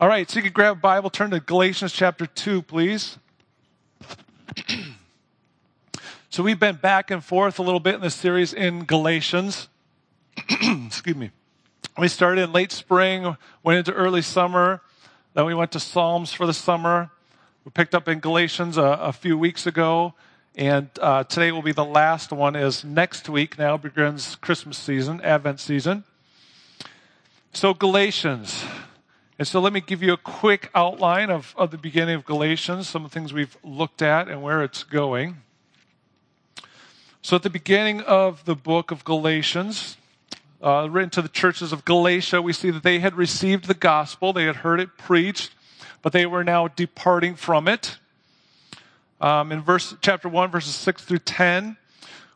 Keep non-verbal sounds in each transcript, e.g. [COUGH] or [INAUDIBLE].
All right, so you can grab a Bible, turn to Galatians chapter 2, please. [CLEARS THROAT] so we've been back and forth a little bit in this series in Galatians. [CLEARS THROAT] Excuse me. We started in late spring, went into early summer, then we went to Psalms for the summer. We picked up in Galatians a, a few weeks ago, and uh, today will be the last one. Is next week now begins Christmas season, Advent season. So Galatians, and so let me give you a quick outline of, of the beginning of Galatians, some of the things we've looked at and where it's going. So at the beginning of the book of Galatians, uh, written to the churches of Galatia, we see that they had received the gospel, they had heard it preached, but they were now departing from it. Um, in verse chapter one, verses six through ten,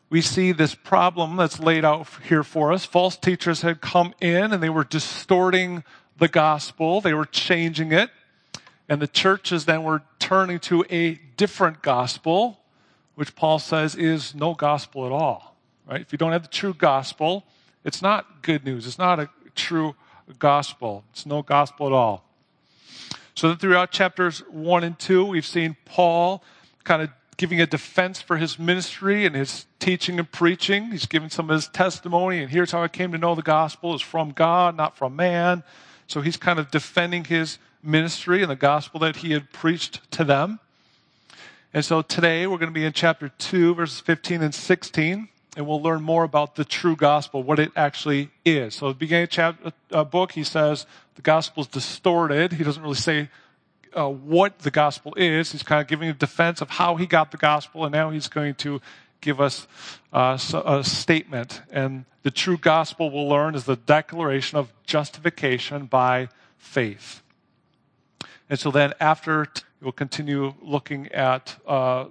we see this problem that's laid out here for us. False teachers had come in and they were distorting the gospel, they were changing it, and the churches then were turning to a different gospel, which Paul says is no gospel at all. Right? If you don't have the true gospel, it's not good news. It's not a true gospel. It's no gospel at all. So then throughout chapters 1 and 2, we've seen Paul kind of giving a defense for his ministry and his teaching and preaching. He's giving some of his testimony, and here's how I came to know the gospel is from God, not from man. So he's kind of defending his ministry and the gospel that he had preached to them. And so today we're going to be in chapter 2, verses 15 and 16, and we'll learn more about the true gospel, what it actually is. So at the beginning of chapter, uh, book, he says the gospel is distorted. He doesn't really say uh, what the gospel is. He's kind of giving a defense of how he got the gospel, and now he's going to give us uh, a statement. And the true gospel we'll learn is the declaration of justification by faith. And so then after, we'll continue looking at uh,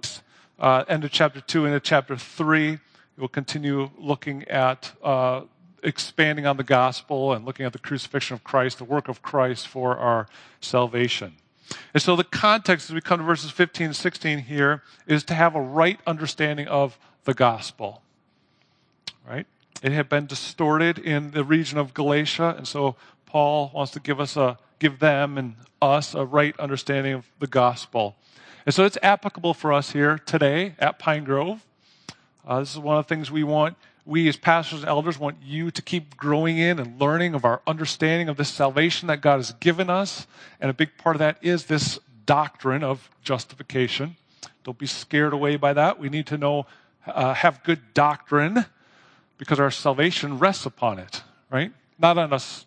uh, end of chapter 2 into chapter 3. We'll continue looking at uh, expanding on the gospel and looking at the crucifixion of Christ, the work of Christ for our salvation. And so the context as we come to verses 15 and 16 here is to have a right understanding of the gospel. Right? It had been distorted in the region of Galatia, and so Paul wants to give us a give them and us a right understanding of the gospel. And so it's applicable for us here today at Pine Grove. Uh, this is one of the things we want we as pastors and elders want you to keep growing in and learning of our understanding of this salvation that God has given us. And a big part of that is this doctrine of justification. Don't be scared away by that. We need to know, uh, have good doctrine because our salvation rests upon it, right? Not on us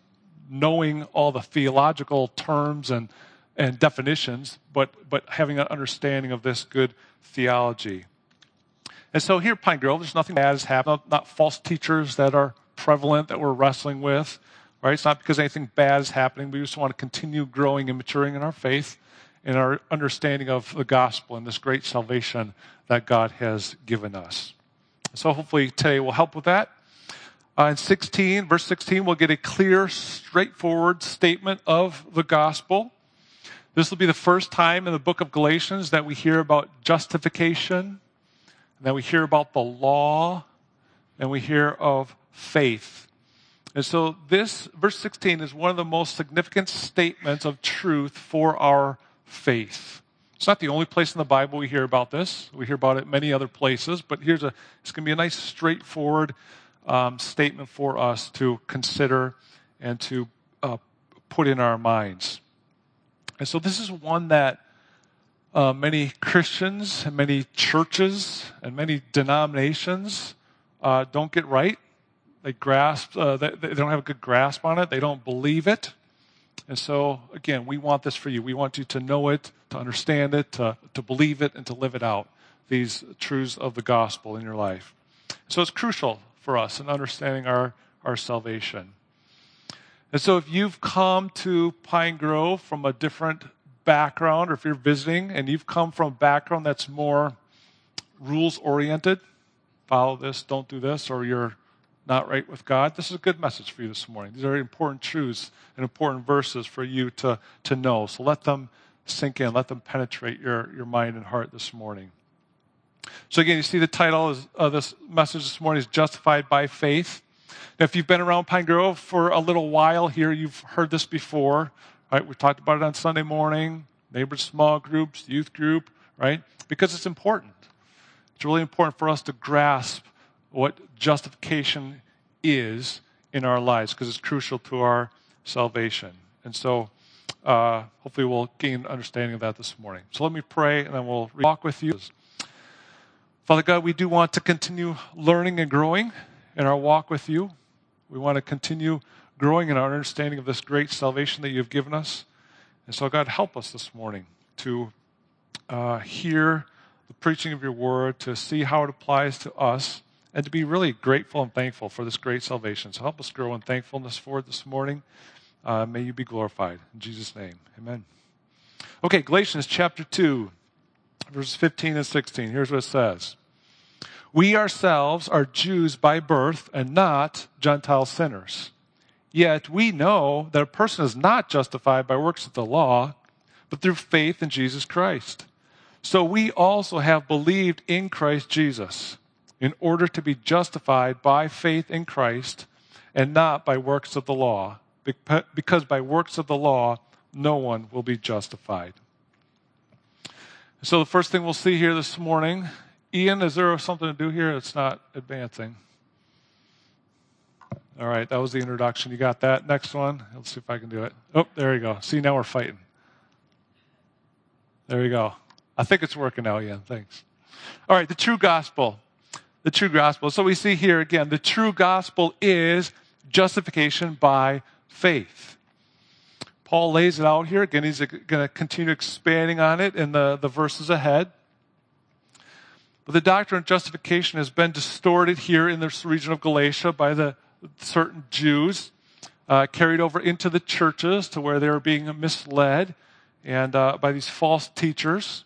knowing all the theological terms and, and definitions, but, but having an understanding of this good theology. And so here at Pine Grove, there's nothing bad has happened, not, not false teachers that are prevalent that we're wrestling with, right? It's not because anything bad is happening. We just want to continue growing and maturing in our faith and our understanding of the gospel and this great salvation that God has given us. So hopefully today will help with that. Uh, in 16, verse 16, we'll get a clear, straightforward statement of the gospel. This will be the first time in the book of Galatians that we hear about justification, then we hear about the law, and we hear of faith. And so this, verse 16, is one of the most significant statements of truth for our faith. It's not the only place in the Bible we hear about this. We hear about it many other places, but here's a, it's going to be a nice, straightforward um, statement for us to consider and to uh, put in our minds. And so this is one that uh, many Christians and many churches and many denominations uh, don't get right. They grasp, uh, they, they, don't have a good grasp on it. They don't believe it. And so, again, we want this for you. We want you to know it, to understand it, to, to believe it, and to live it out, these truths of the gospel in your life. So it's crucial for us in understanding our, our salvation. And so if you've come to Pine Grove from a different background, or if you're visiting and you've come from a background that's more rules oriented, follow this, don't do this, or you're not right with God, this is a good message for you this morning. These are important truths and important verses for you to, to know. So let them sink in, let them penetrate your, your mind and heart this morning. So, again, you see the title of this message this morning is Justified by Faith. Now, if you've been around Pine Grove for a little while here, you've heard this before right? We talked about it on Sunday morning, neighbors, small groups, youth group, right? Because it's important. It's really important for us to grasp what justification is in our lives because it's crucial to our salvation. And so, uh, hopefully, we'll gain understanding of that this morning. So, let me pray and then we'll walk with you. Father God, we do want to continue learning and growing in our walk with you. We want to continue growing in our understanding of this great salvation that you've given us. And so, God, help us this morning to uh, hear the preaching of your word, to see how it applies to us, and to be really grateful and thankful for this great salvation. So, help us grow in thankfulness for it this morning. Uh, may you be glorified. In Jesus' name, amen. Okay, Galatians chapter 2, verses 15 and 16. Here's what it says. We ourselves are Jews by birth and not Gentile sinners. Yet we know that a person is not justified by works of the law, but through faith in Jesus Christ. So we also have believed in Christ Jesus in order to be justified by faith in Christ and not by works of the law, because by works of the law no one will be justified. So the first thing we'll see here this morning Ian, is there something to do here? It's not advancing. All right, that was the introduction. You got that. Next one. Let's see if I can do it. Oh, there you go. See, now we're fighting. There you go. I think it's working now, Ian. Thanks. All right, the true gospel. The true gospel. So we see here again, the true gospel is justification by faith. Paul lays it out here. Again, he's going to continue expanding on it in the, the verses ahead. But the doctrine of justification has been distorted here in this region of Galatia by the certain Jews, uh, carried over into the churches to where they were being misled and uh, by these false teachers.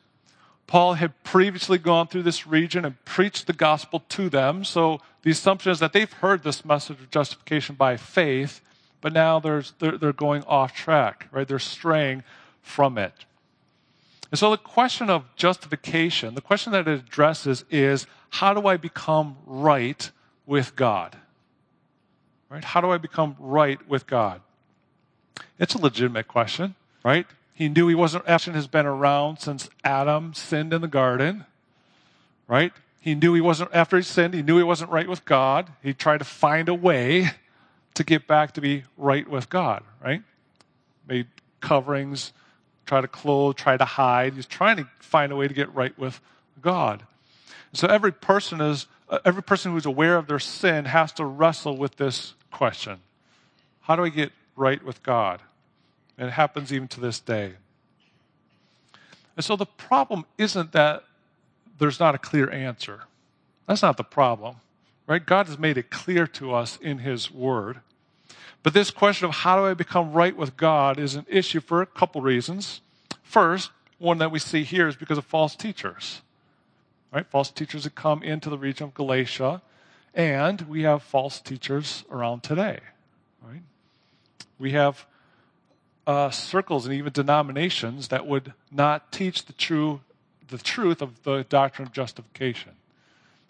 Paul had previously gone through this region and preached the gospel to them. So the assumption is that they've heard this message of justification by faith, but now they're, they're going off track, right? They're straying from it. And so the question of justification, the question that it addresses is how do I become right with God? Right? How do I become right with God? It's a legitimate question, right? He knew he wasn't, action has been around since Adam sinned in the garden, right? He knew he wasn't, after he sinned, he knew he wasn't right with God. He tried to find a way to get back to be right with God, right? Made coverings, try to clothe, try to hide. He's trying to find a way to get right with God. So every person is uh, every person who's aware of their sin has to wrestle with this question. How do I get right with God? And it happens even to this day. And so the problem isn't that there's not a clear answer. That's not the problem. Right? God has made it clear to us in his word. But this question of how do I become right with God is an issue for a couple reasons. First, one that we see here is because of false teachers. Right? False teachers that come into the region of Galatia, and we have false teachers around today. Right? We have uh, circles and even denominations that would not teach the true the truth of the doctrine of justification.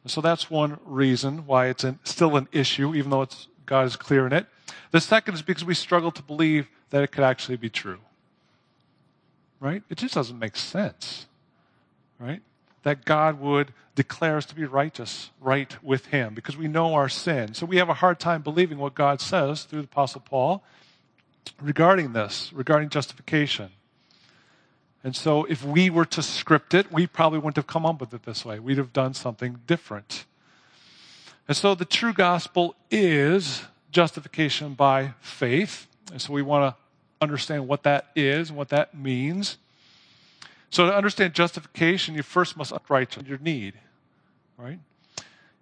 So that's one reason why it's an, still an issue, even though it's God is clear in it. The second is because we struggle to believe that it could actually be true. Right? It just doesn't make sense. Right? That God would declare us to be righteous, right with Him, because we know our sin. So we have a hard time believing what God says through the Apostle Paul regarding this, regarding justification. And so if we were to script it, we probably wouldn't have come up with it this way. We'd have done something different. And so the true gospel is justification by faith. And so we want to understand what that is and what that means. So to understand justification, you first must upright your need. Right?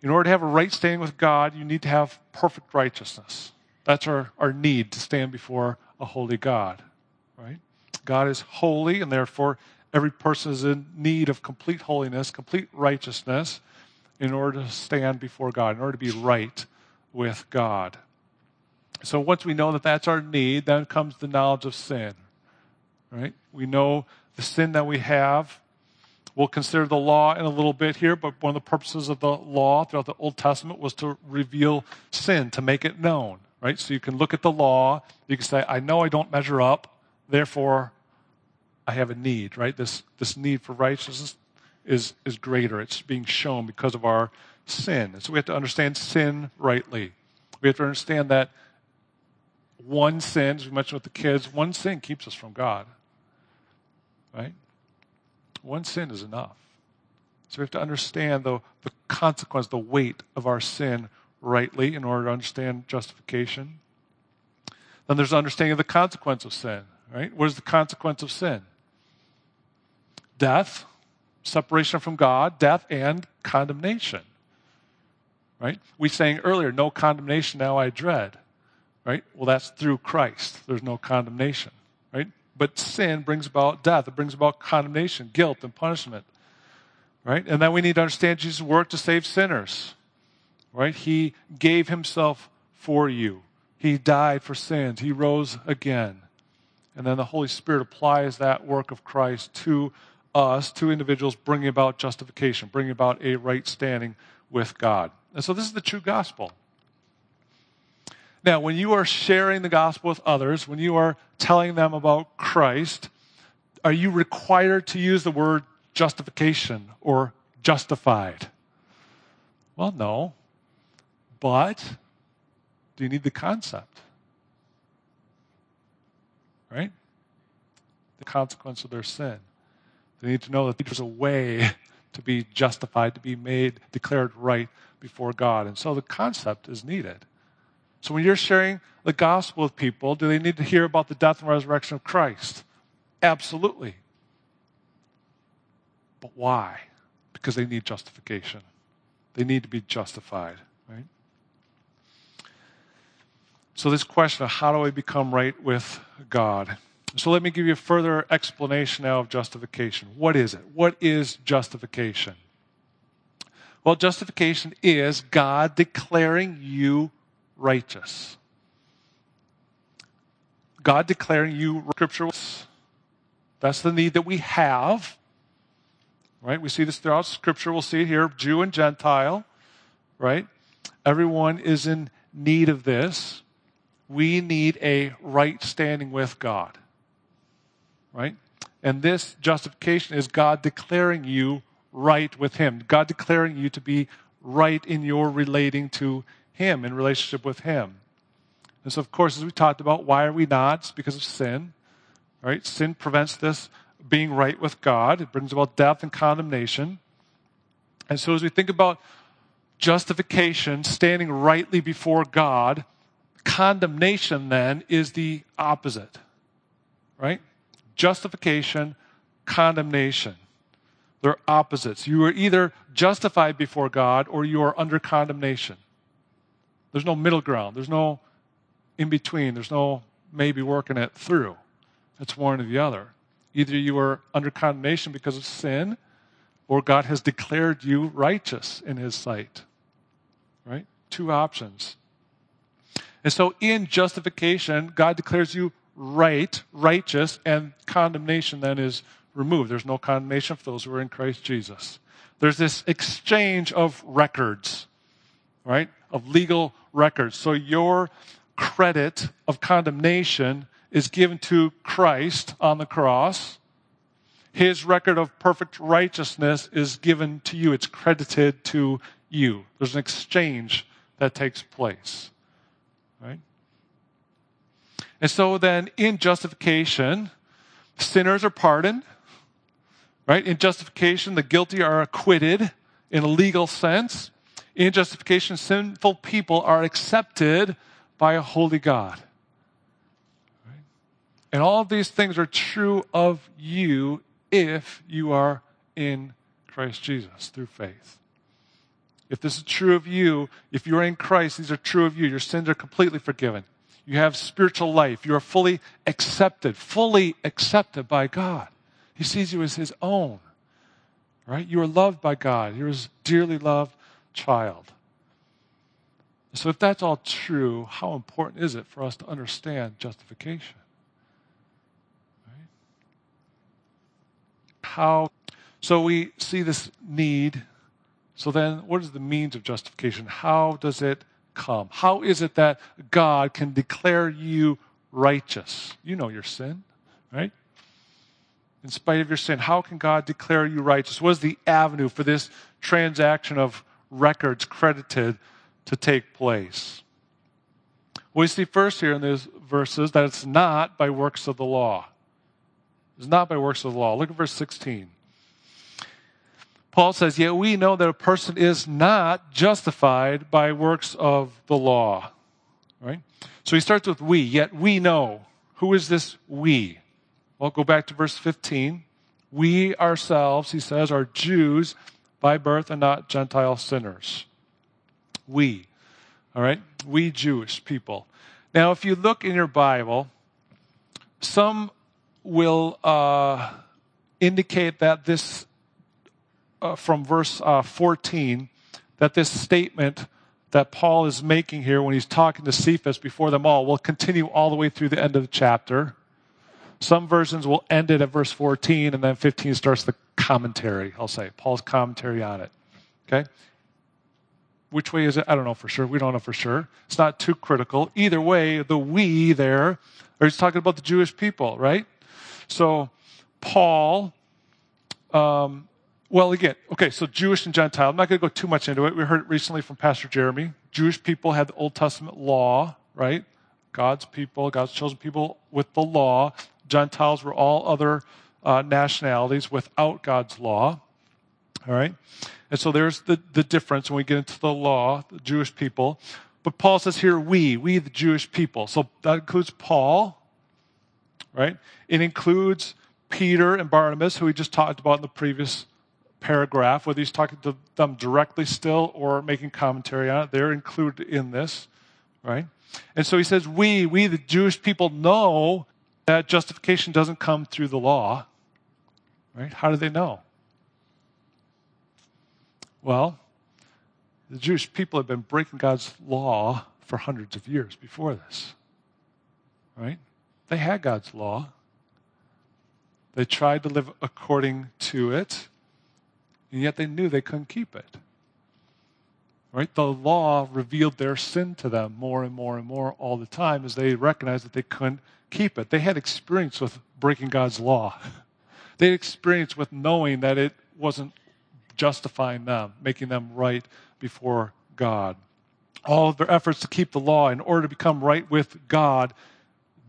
In order to have a right standing with God, you need to have perfect righteousness. That's our, our need to stand before a holy God. Right? God is holy, and therefore every person is in need of complete holiness, complete righteousness in order to stand before God, in order to be right with God. So once we know that that's our need, then comes the knowledge of sin. Right? We know the sin that we have. We'll consider the law in a little bit here, but one of the purposes of the law throughout the Old Testament was to reveal sin, to make it known. Right? So you can look at the law, you can say, I know I don't measure up, Therefore, I have a need, right? This, this need for righteousness is, is greater. It's being shown because of our sin. And so we have to understand sin rightly. We have to understand that one sin, as we mentioned with the kids, one sin keeps us from God. Right? One sin is enough. So we have to understand the, the consequence, the weight of our sin rightly in order to understand justification. Then there's understanding of the consequence of sin, right? What is the consequence of sin? Death, separation from God, death, and condemnation. Right? We saying earlier, no condemnation now I dread. Right? Well, that's through Christ. There's no condemnation. Right? But sin brings about death. It brings about condemnation, guilt, and punishment. Right? And then we need to understand Jesus' work to save sinners. Right? He gave himself for you. He died for sins. He rose again. And then the Holy Spirit applies that work of Christ to us, to individuals, bringing about justification, bringing about a right standing with God. And so this is the true gospel. Now, when you are sharing the gospel with others, when you are telling them about Christ, are you required to use the word justification or justified? Well, no. But do you need the concept? Right? The consequence of their sin. They need to know that there's a way [LAUGHS] to be justified, to be made, declared right before God. And so the concept is needed. So when you're sharing the gospel with people, do they need to hear about the death and resurrection of Christ? Absolutely. But why? Because they need justification. They need to be justified, right? So, this question of how do I become right with God? So, let me give you a further explanation now of justification. What is it? What is justification? Well, justification is God declaring you righteous. God declaring you scripture. That's the need that we have. Right? We see this throughout scripture. We'll see it here, Jew and Gentile. Right? Everyone is in need of this we need a right standing with God. Right? And this justification is God declaring you right with Him, God declaring you to be right in your relating to Him, in relationship with Him. And so, of course, as we talked about, why are we not? It's because of sin. Right? Sin prevents this being right with God. It brings about death and condemnation. And so, as we think about justification, standing rightly before God, Condemnation, then, is the opposite, right? Justification, condemnation. They're opposites. You are either justified before God or you are under condemnation. There's no middle ground. There's no in between. There's no maybe working it through. It's one or the other. Either you are under condemnation because of sin, or God has declared you righteous in His sight. Right? Two options. And so in justification, God declares you right, righteous, and condemnation then is removed. There's no condemnation for those who are in Christ Jesus. There's this exchange of records, right? Of legal records. So your credit of condemnation is given to Christ on the cross. His record of perfect righteousness is given to you. It's credited to you. There's an exchange that takes place. Right? And so then in justification, sinners are pardoned. Right? In justification, the guilty are acquitted in a legal sense. In justification, sinful people are accepted by a holy God. And all of these things are true of you if you are in Christ Jesus through faith. If this is true of you, if you're in Christ, these are true of you. Your sins are completely forgiven. You have spiritual life. You are fully accepted, fully accepted by God. He sees you as his own. Right? You are loved by God. You're dearly loved child. So if that's all true, how important is it for us to understand justification? Right? How so we see this need so then, what is the means of justification? How does it come? How is it that God can declare you righteous? You know your sin, right? In spite of your sin, how can God declare you righteous? What is the avenue for this transaction of records credited to take place? We see first here in these verses that it's not by works of the law. It's not by works of the law. Look at verse 16. Paul says, Yet we know that a person is not justified by works of the law. Right? So he starts with we, yet we know. Who is this we? Well, go back to verse 15. We ourselves, he says, are Jews by birth and not Gentile sinners. We. All right? We Jewish people. Now, if you look in your Bible, some will uh, indicate that this, uh, from verse uh, 14, that this statement that Paul is making here when he's talking to Cephas before them all will continue all the way through the end of the chapter. Some versions will end it at verse 14, and then 15 starts the commentary, I'll say, Paul's commentary on it. Okay? Which way is it? I don't know for sure. We don't know for sure. It's not too critical. Either way, the we there, or he's talking about the Jewish people, right? So, Paul, um, well, again, okay, so Jewish and Gentile. I'm not going to go too much into it. We heard it recently from Pastor Jeremy. Jewish people had the Old Testament law, right? God's people, God's chosen people with the law. Gentiles were all other uh, nationalities without God's law. All right? And so there's the, the difference when we get into the law, the Jewish people. But Paul says here, we, we the Jewish people. So that includes Paul, right? It includes Peter and Barnabas, who we just talked about in the previous paragraph, whether he's talking to them directly still or making commentary on it. They're included in this, right? And so he says, we, we the Jewish people know that justification doesn't come through the law, right? How do they know? Well, the Jewish people had been breaking God's law for hundreds of years before this. Right? They had God's law. They tried to live according to it, and yet they knew they couldn't keep it. Right? The law revealed their sin to them more and more and more all the time as they recognized that they couldn't keep it. They had experience with breaking God's law. [LAUGHS] They had experience with knowing that it wasn't justifying them, making them right before God. All of their efforts to keep the law in order to become right with God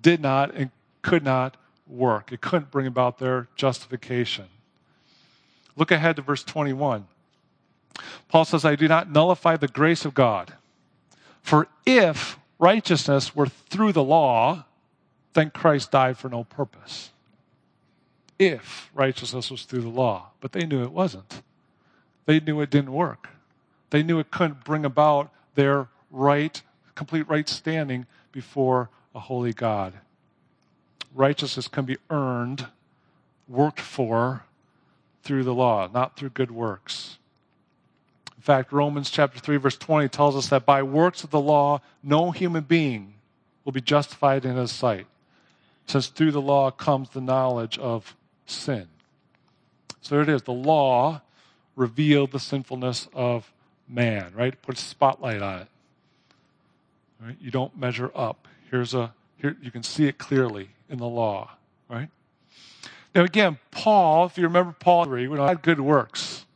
did not and could not work. It couldn't bring about their justification. Look ahead to verse 21. Paul says, I do not nullify the grace of God. For if righteousness were through the law, then Christ died for no purpose. If righteousness was through the law. But they knew it wasn't. They knew it didn't work. They knew it couldn't bring about their right, complete right standing before a holy God. Righteousness can be earned, worked for through the law, not through good works. In fact, Romans chapter 3 verse 20 tells us that by works of the law no human being will be justified in his sight, since through the law comes the knowledge of sin. So there it is. The law revealed the sinfulness of man, right? Put a spotlight on it. Right? You don't measure up. Here's a here you can see it clearly in the law, right? Now again, Paul, if you remember Paul, 3, we had good works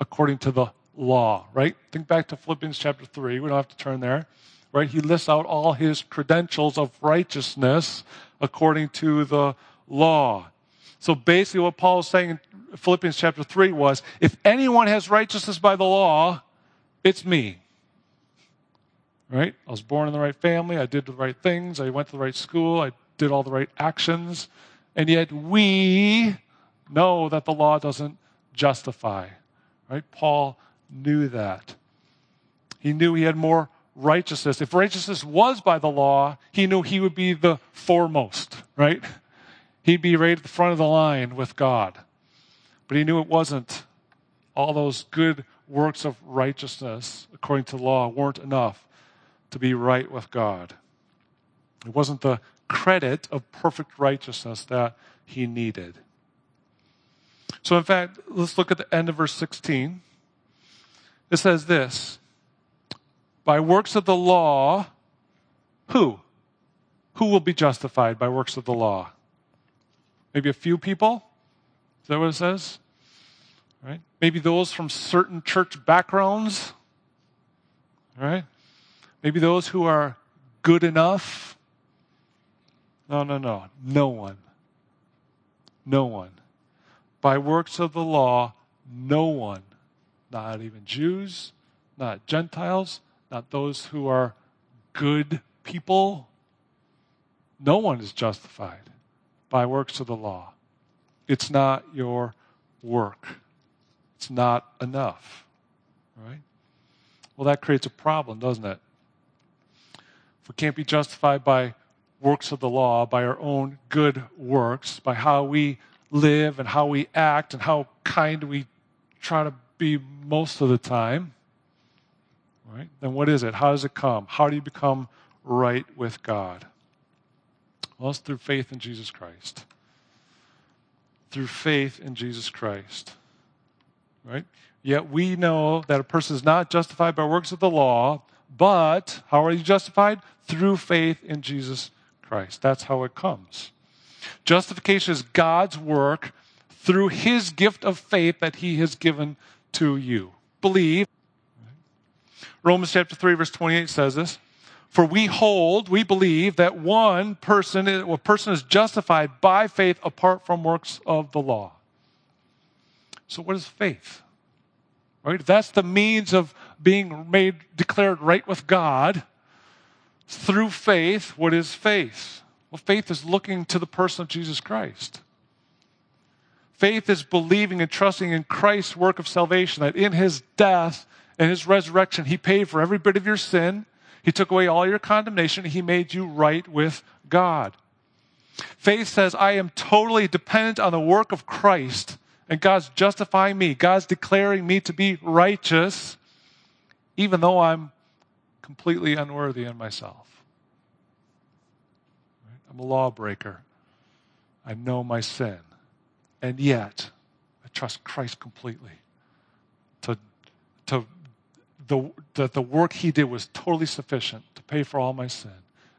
according to the law, right? Think back to Philippians chapter 3. We don't have to turn there. Right? He lists out all his credentials of righteousness according to the law. So basically, what Paul is saying in Philippians chapter 3 was if anyone has righteousness by the law, it's me. Right? I was born in the right family. I did the right things. I went to the right school. I did all the right actions. And yet we know that the law doesn't justify. Right? Paul knew that. He knew he had more righteousness. If righteousness was by the law, he knew he would be the foremost, right? He'd be right at the front of the line with God. But he knew it wasn't. All those good works of righteousness, according to law, weren't enough to be right with God. It wasn't the credit of perfect righteousness that he needed. So, in fact, let's look at the end of verse 16. It says this By works of the law, who? Who will be justified by works of the law? Maybe a few people? Is that what it says? Right? Maybe those from certain church backgrounds? Right? Maybe those who are good enough? No, no, no. No one. No one. By works of the law, no one, not even Jews, not Gentiles, not those who are good people, no one is justified by works of the law. It's not your work. It's not enough. Right? Well, that creates a problem, doesn't it? If we can't be justified by works of the law, by our own good works, by how we live and how we act and how kind we try to be most of the time, right? Then what is it? How does it come? How do you become right with God? Well, it's through faith in Jesus Christ. Through faith in Jesus Christ. Right? Yet we know that a person is not justified by works of the law, but how are you justified? Through faith in Jesus Christ. That's how it comes. Justification is God's work through his gift of faith that he has given to you. Believe. Romans chapter 3, verse 28 says this. For we hold, we believe that one person, a person is justified by faith apart from works of the law. So, what is faith? Right? If that's the means of being made declared right with God through faith, what is faith? Well, faith is looking to the person of Jesus Christ. Faith is believing and trusting in Christ's work of salvation, that in his death and his resurrection, he paid for every bit of your sin he took away all your condemnation. He made you right with God. Faith says, I am totally dependent on the work of Christ, and God's justifying me. God's declaring me to be righteous, even though I'm completely unworthy in myself. I'm a lawbreaker. I know my sin. And yet, I trust Christ completely to, to the, the, the work he did was totally sufficient to pay for all my sin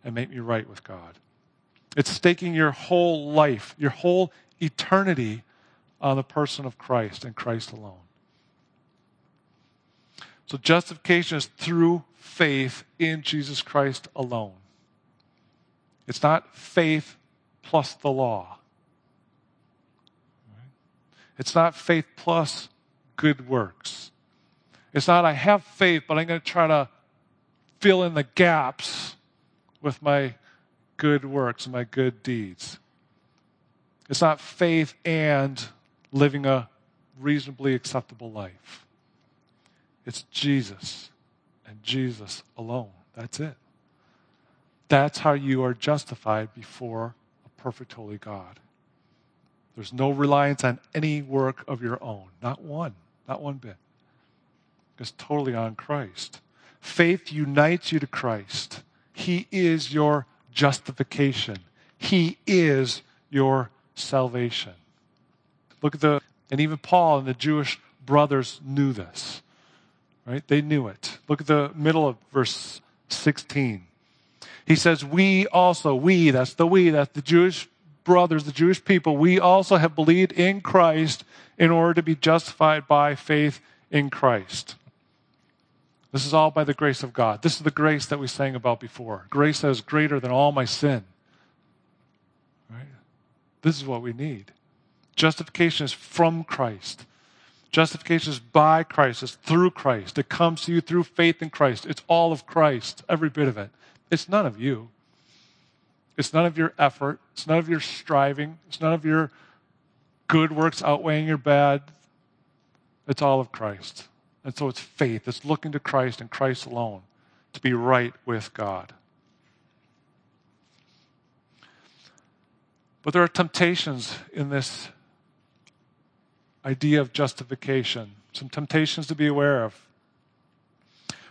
and make me right with God. It's staking your whole life, your whole eternity on the person of Christ and Christ alone. So justification is through faith in Jesus Christ alone. It's not faith plus the law. It's not faith plus good works. It's not, I have faith, but I'm going to try to fill in the gaps with my good works my good deeds. It's not faith and living a reasonably acceptable life. It's Jesus and Jesus alone. That's it. That's how you are justified before a perfect holy God. There's no reliance on any work of your own, not one, not one bit is totally on Christ. Faith unites you to Christ. He is your justification. He is your salvation. Look at the, and even Paul and the Jewish brothers knew this, right? They knew it. Look at the middle of verse 16. He says, We also, we, that's the we, that's the Jewish brothers, the Jewish people, we also have believed in Christ in order to be justified by faith in Christ. This is all by the grace of God. This is the grace that we sang about before. Grace that is greater than all my sin. Right? This is what we need. Justification is from Christ. Justification is by Christ. It's through Christ. It comes to you through faith in Christ. It's all of Christ, every bit of it. It's none of you. It's none of your effort. It's none of your striving. It's none of your good works outweighing your bad. It's all of Christ. And so it's faith. It's looking to Christ and Christ alone to be right with God. But there are temptations in this idea of justification, some temptations to be aware of.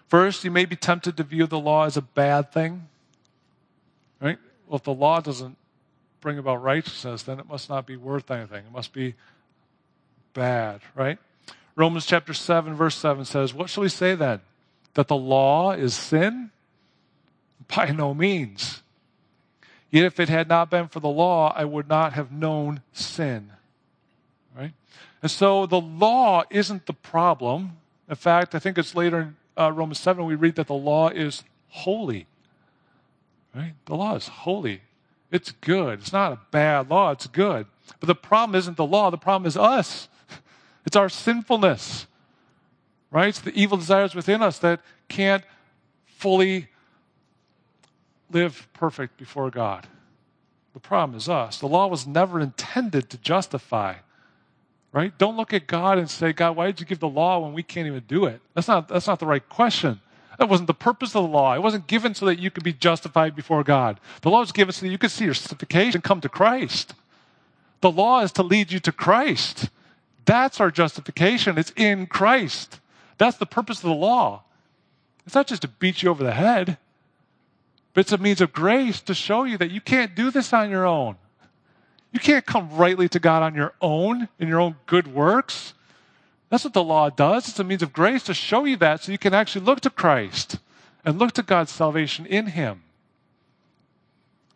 First, you may be tempted to view the law as a bad thing. Right? Well, if the law doesn't bring about righteousness, then it must not be worth anything. It must be bad, right? Romans chapter 7, verse 7 says, What shall we say then? That the law is sin? By no means. Yet if it had not been for the law, I would not have known sin. Right? And so the law isn't the problem. In fact, I think it's later in uh, Romans 7 we read that the law is holy. Right? The law is holy. It's good. It's not a bad law, it's good. But the problem isn't the law, the problem is us. It's our sinfulness. Right? It's the evil desires within us that can't fully live perfect before God. The problem is us. The law was never intended to justify. Right? Don't look at God and say, God, why did you give the law when we can't even do it? That's not, that's not the right question. That wasn't the purpose of the law. It wasn't given so that you could be justified before God. The law was given so that you could see your justification come to Christ. The law is to lead you to Christ. That's our justification. It's in Christ. That's the purpose of the law. It's not just to beat you over the head, but it's a means of grace to show you that you can't do this on your own. You can't come rightly to God on your own, in your own good works. That's what the law does. It's a means of grace to show you that so you can actually look to Christ and look to God's salvation in Him.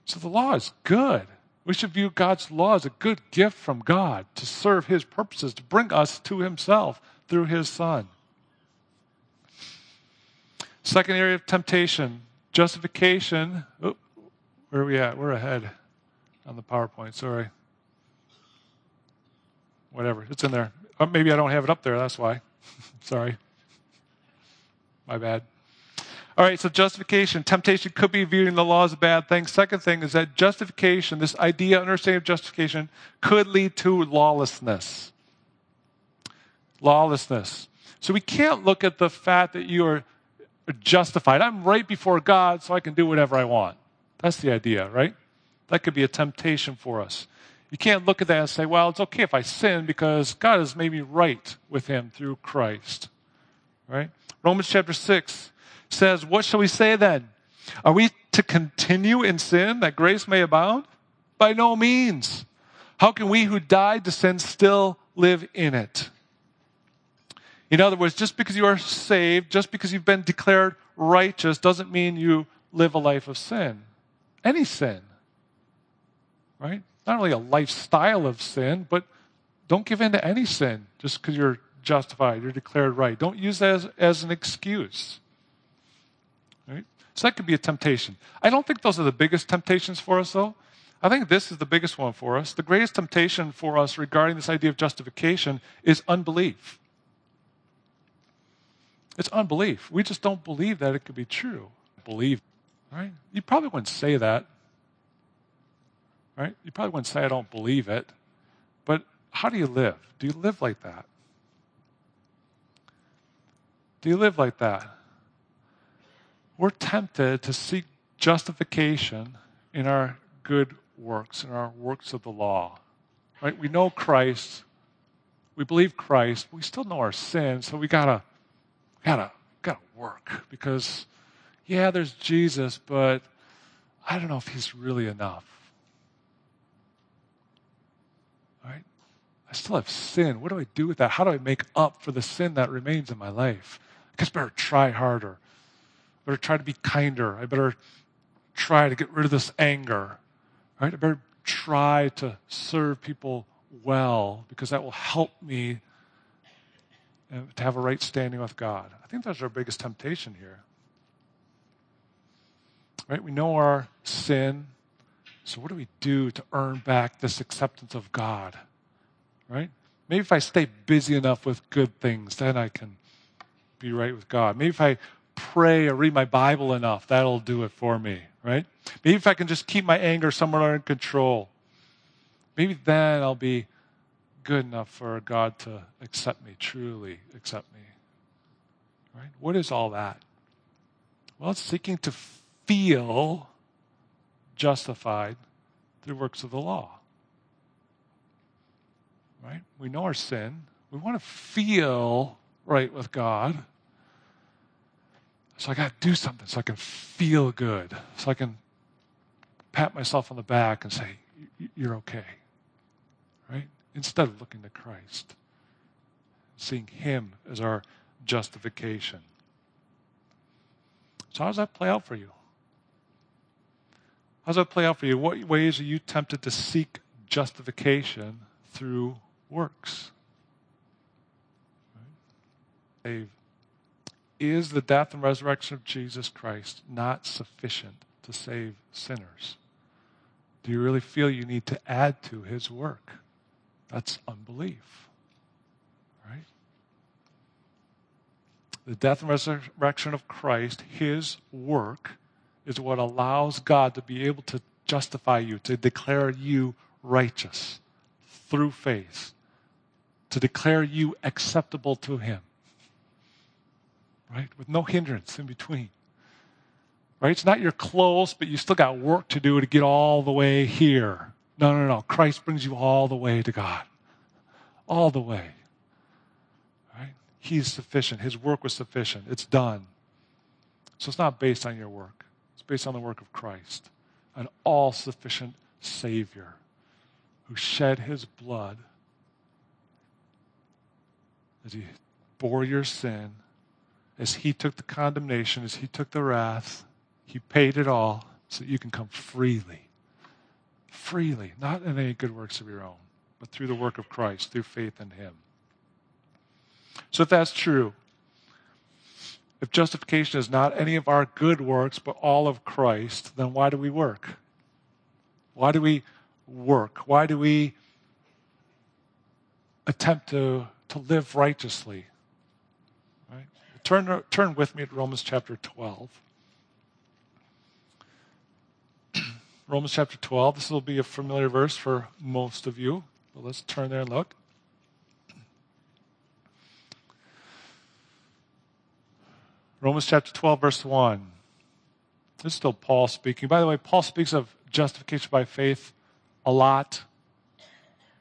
So the law is good. We should view God's law as a good gift from God to serve His purposes, to bring us to Himself through His Son. Second area of temptation justification. Oh, where are we at? We're ahead on the PowerPoint. Sorry. Whatever. It's in there. Or maybe I don't have it up there. That's why. [LAUGHS] Sorry. My bad. All right, so justification. Temptation could be viewing the law as a bad thing. Second thing is that justification, this idea, understanding of justification, could lead to lawlessness. Lawlessness. So we can't look at the fact that you are justified. I'm right before God, so I can do whatever I want. That's the idea, right? That could be a temptation for us. You can't look at that and say, well, it's okay if I sin because God has made me right with Him through Christ. Right? Romans chapter 6 says, What shall we say then? Are we to continue in sin that grace may abound? By no means. How can we who died to sin still live in it? In other words, just because you are saved, just because you've been declared righteous, doesn't mean you live a life of sin. Any sin. Right? not only a lifestyle of sin, but don't give in to any sin just because you're justified, you're declared right. Don't use that as, as an excuse. So that could be a temptation. I don't think those are the biggest temptations for us, though. I think this is the biggest one for us. The greatest temptation for us regarding this idea of justification is unbelief. It's unbelief. We just don't believe that it could be true. Believe, right? You probably wouldn't say that right? You probably wouldn't say, I don't believe it. But how do you live? Do you live like that? Do you live like that? We're tempted to seek justification in our good works, in our works of the law. Right? We know Christ. We believe Christ. we still know our sin, so we gotta gotta gotta work because yeah, there's Jesus, but I don't know if he's really enough. Right? I still have sin. What do I do with that? How do I make up for the sin that remains in my life? I guess better try harder. I better try to be kinder. I better try to get rid of this anger. Right? I better try to serve people well because that will help me uh, to have a right standing with God. I think that's our biggest temptation here. Right? We know our sin. So, what do we do to earn back this acceptance of God? right? Maybe if I stay busy enough with good things, then I can be right with God. Maybe if I pray or read my Bible enough, that'll do it for me, right? Maybe if I can just keep my anger somewhere under control, maybe then I'll be good enough for God to accept me, truly accept me. Right? What is all that? Well, it's seeking to feel justified through works of the law right? We know our sin. We want to feel right with God. So I got to do something so I can feel good, so I can pat myself on the back and say, You're okay. Right? Instead of looking to Christ, seeing Him as our justification. So, how does that play out for you? How does that play out for you? What ways are you tempted to seek justification through works? Right? Is the death and resurrection of Jesus Christ not sufficient to save sinners? Do you really feel you need to add to his work? That's unbelief. Right? The death and resurrection of Christ, his work, is what allows God to be able to justify you, to declare you righteous through faith, to declare you acceptable to him. Right? With no hindrance in between. Right? It's not you're close, but you still got work to do to get all the way here. No, no, no. Christ brings you all the way to God. All the way. Right? He's sufficient. His work was sufficient. It's done. So it's not based on your work. It's based on the work of Christ, an all sufficient Savior who shed his blood as he bore your sin, as he took the condemnation, as he took the wrath. He paid it all so that you can come freely. Freely, not in any good works of your own, but through the work of Christ, through faith in him. So if that's true, if justification is not any of our good works, but all of Christ, then why do we work? Why do we work? Why do we attempt to, to live righteously? Turn, turn with me to Romans chapter 12. [CLEARS THROAT] Romans chapter 12. This will be a familiar verse for most of you. But let's turn there and look. Romans chapter 12, verse 1. This is still Paul speaking. By the way, Paul speaks of justification by faith a lot.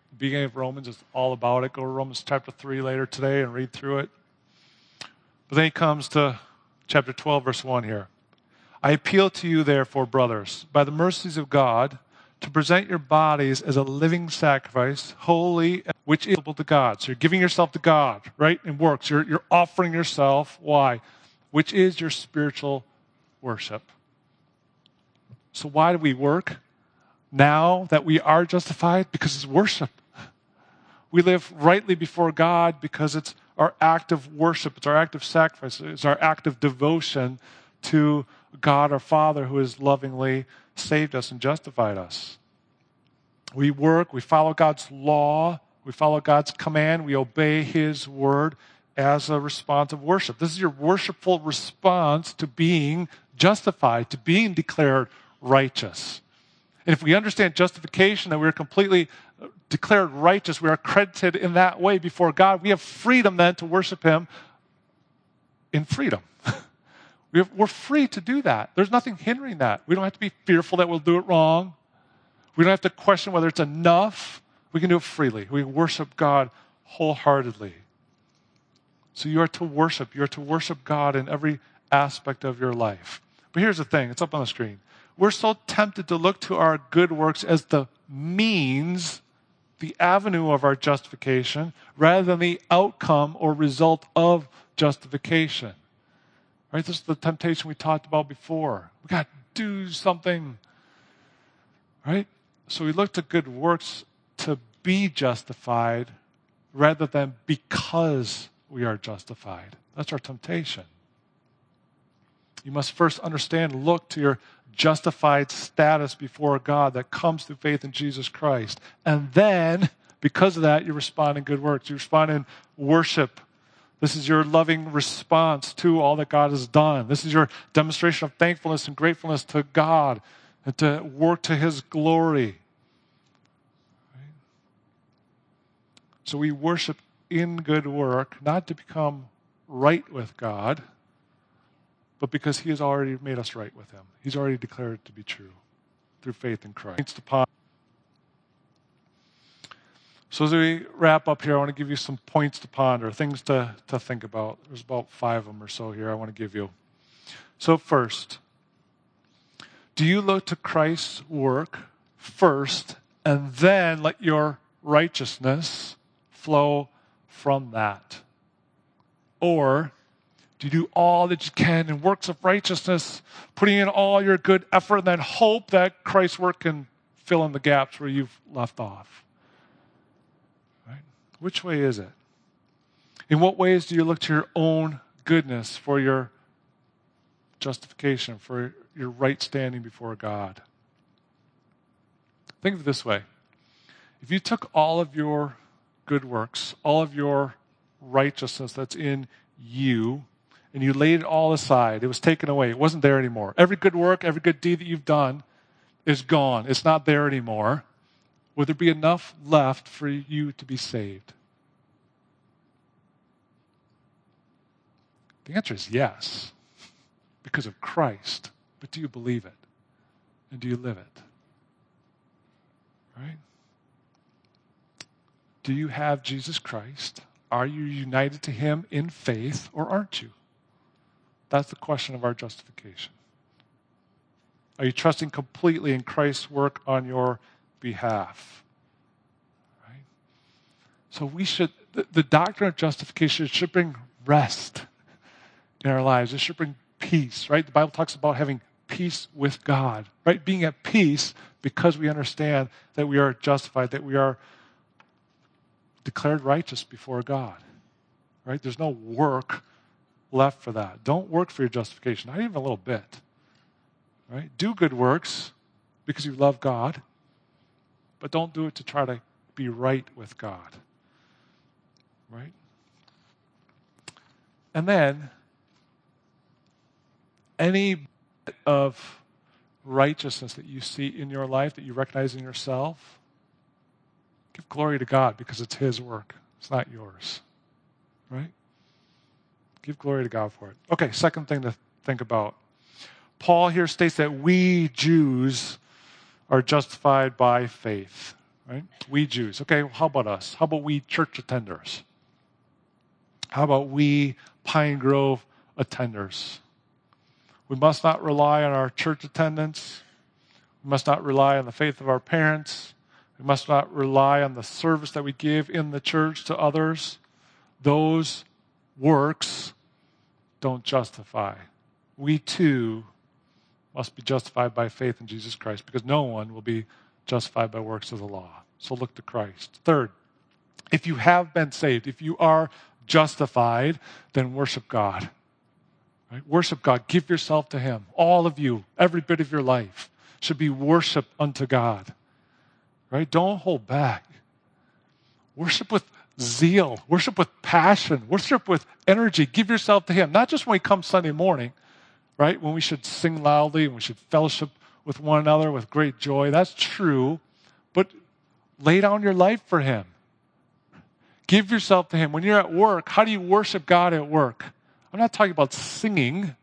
The beginning of Romans is all about it. Go to Romans chapter 3 later today and read through it. But then he comes to chapter 12, verse 1 here. I appeal to you, therefore, brothers, by the mercies of God, to present your bodies as a living sacrifice, holy, which is able to God. So you're giving yourself to God, right? In works. You're, you're offering yourself. Why? which is your spiritual worship. So, why do we work now that we are justified? Because it's worship. We live rightly before God because it's our act of worship, it's our act of sacrifice, it's our act of devotion to God our Father who has lovingly saved us and justified us. We work, we follow God's law, we follow God's command, we obey His word, as a response of worship. This is your worshipful response to being justified, to being declared righteous. And if we understand justification, that we're completely declared righteous, we are credited in that way before God, we have freedom then to worship Him in freedom. [LAUGHS] We're free to do that. There's nothing hindering that. We don't have to be fearful that we'll do it wrong. We don't have to question whether it's enough. We can do it freely. We worship God wholeheartedly. So you are to worship. You are to worship God in every aspect of your life. But here's the thing it's up on the screen. We're so tempted to look to our good works as the means, the avenue of our justification, rather than the outcome or result of justification. Right? This is the temptation we talked about before. We got to do something. Right? So we look to good works to be justified rather than because we are justified. That's our temptation. You must first understand, look to your justified status before God that comes through faith in Jesus Christ. And then, because of that, you respond in good works. You respond in worship. This is your loving response to all that God has done. This is your demonstration of thankfulness and gratefulness to God and to work to His glory. So we worship in good work, not to become right with God, but because He has already made us right with Him. He's already declared it to be true through faith in Christ. So, as we wrap up here, I want to give you some points to ponder, things to, to think about. There's about five of them or so here I want to give you. So, first, do you look to Christ's work first and then let your righteousness flow from that? Or you do all that you can in works of righteousness, putting in all your good effort and then hope that Christ's work can fill in the gaps where you've left off. Right? Which way is it? In what ways do you look to your own goodness for your justification, for your right standing before God? Think of it this way if you took all of your good works, all of your righteousness that's in you, and you laid it all aside, it was taken away, it wasn't there anymore. Every good work, every good deed that you've done is gone, it's not there anymore. Would there be enough left for you to be saved? The answer is yes, because of Christ. But do you believe it? And do you live it? Right? Do you have Jesus Christ? Are you united to him in faith or aren't you? That's the question of our justification. Are you trusting completely in Christ's work on your behalf? Right? So we should, the, the doctrine of justification should bring rest in our lives. It should bring peace, right? The Bible talks about having peace with God, right? Being at peace because we understand that we are justified, that we are declared righteous before God. Right? There's no work left for that. Don't work for your justification, not even a little bit. Right? Do good works because you love God, but don't do it to try to be right with God. Right? And then any of righteousness that you see in your life that you recognize in yourself, Give glory to God because it's His work, it's not yours. Right? Give glory to God for it. Okay, second thing to think about. Paul here states that we Jews are justified by faith. Right? We Jews. Okay, how about us? How about we church attenders? How about we Pine Grove attenders? We must not rely on our church attendance. We must not rely on the faith of our parents. We must not rely on the service that we give in the church to others. Those works don't justify. We too must be justified by faith in Jesus Christ because no one will be justified by works of the law. So look to Christ. Third, if you have been saved, if you are justified, then worship God. Right? Worship God. Give yourself to Him. All of you, every bit of your life should be worship unto God right? Don't hold back. Worship with zeal, worship with passion, worship with energy. Give yourself to Him, not just when we come Sunday morning, right? When we should sing loudly and we should fellowship with one another with great joy. That's true, but lay down your life for Him. Give yourself to Him. When you're at work, how do you worship God at work? I'm not talking about singing.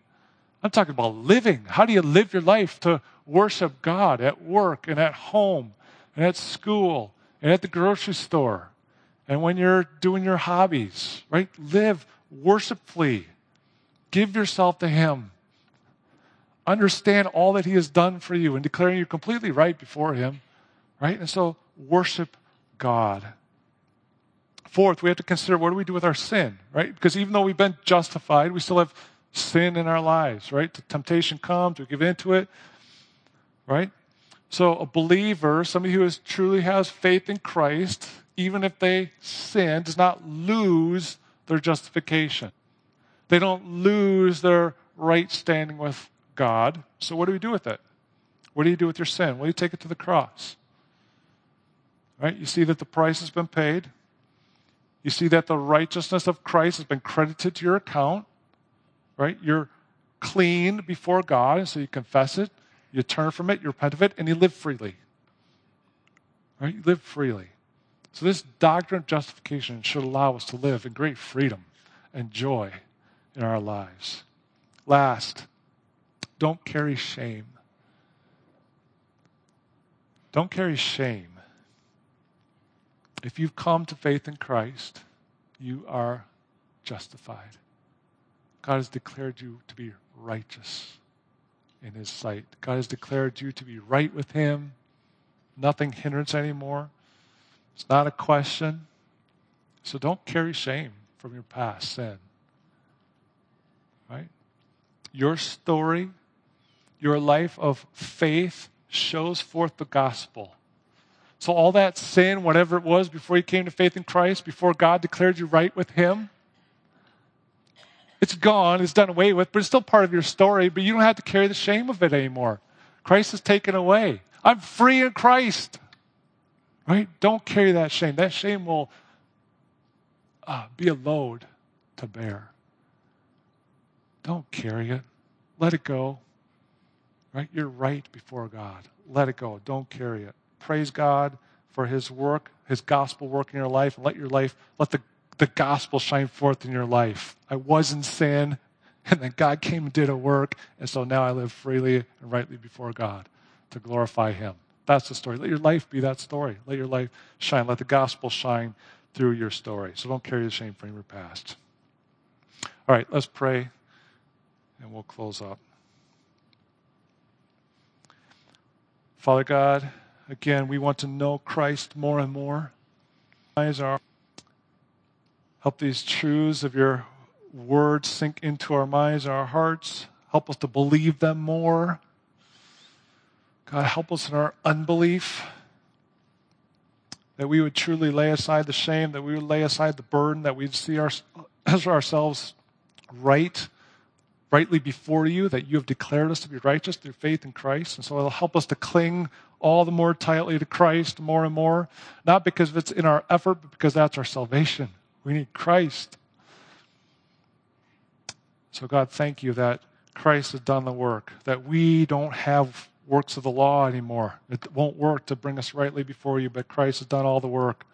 I'm talking about living. How do you live your life to worship God at work and at home and at school and at the grocery store and when you're doing your hobbies, right? Live worshipfully. Give yourself to Him. Understand all that He has done for you and declaring you completely right before Him, right? And so worship God. Fourth, we have to consider what do we do with our sin, right? Because even though we've been justified, we still have sin in our lives, right? The temptation comes, we give in to it, right? So, a believer, somebody who is, truly has faith in Christ, even if they sin, does not lose their justification. They don't lose their right standing with God. So, what do we do with it? What do you do with your sin? Well, you take it to the cross. Right? You see that the price has been paid. You see that the righteousness of Christ has been credited to your account. Right? You're clean before God, and so you confess it. You turn from it, you repent of it, and you live freely. Right? You live freely. So, this doctrine of justification should allow us to live in great freedom and joy in our lives. Last, don't carry shame. Don't carry shame. If you've come to faith in Christ, you are justified. God has declared you to be righteous in his sight. God has declared you to be right with him. Nothing hindrance anymore. It's not a question. So don't carry shame from your past sin. Right? Your story your life of faith shows forth the gospel. So, all that sin, whatever it was before you came to faith in Christ, before God declared you right with Him, it's gone, it's done away with, but it's still part of your story, but you don't have to carry the shame of it anymore. Christ has taken away. I'm free in Christ. Right? Don't carry that shame. That shame will uh, be a load to bear. Don't carry it. Let it go. Right? You're right before God. Let it go. Don't carry it. Praise God for His work, His gospel work in your life, and let your life, let the, the gospel shine forth in your life. I was in sin, [LAUGHS] and then God came and did a work, and so now I live freely and rightly before God to glorify Him. That's the story. Let your life be that story. Let your life shine. Let the gospel shine through your story. So don't carry the shame from your past. All right, let's pray, and we'll close up. Father God, again, we want to know Christ more and more. Help these truths of your word sink into our minds and our hearts. Help us to believe them more. God, help us in our unbelief. That we would truly lay aside the shame, that we would lay aside the burden, that we'd see our, [CLEARS THROAT] ourselves right rightly before you, that you have declared us to be righteous through faith in Christ. And so it'll help us to cling all the more tightly to Christ more and more, not because it's in our effort, but because that's our salvation. We need Christ. So, God, thank you that Christ has done the work, that we don't have works of the law anymore. It won't work to bring us rightly before you, but Christ has done all the work.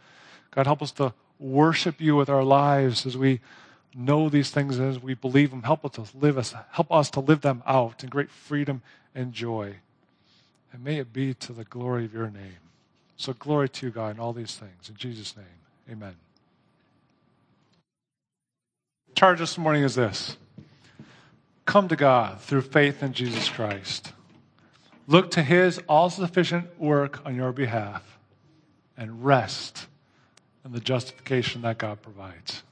God, help us to worship you with our lives as we know these things and as we believe them. Help us to live us, help us to live them out in great freedom and joy. And may it be to the glory of your name. So glory to you, God, in all these things. In Jesus' name, amen. Charge this morning is this. Come to God through faith in Jesus Christ. Look to his all sufficient work on your behalf and rest in the justification that God provides.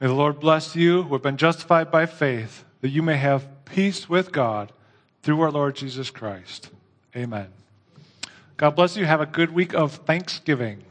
May the Lord bless you who have been justified by faith, that you may have peace with God through our Lord Jesus Christ. Amen. God bless you. Have a good week of Thanksgiving.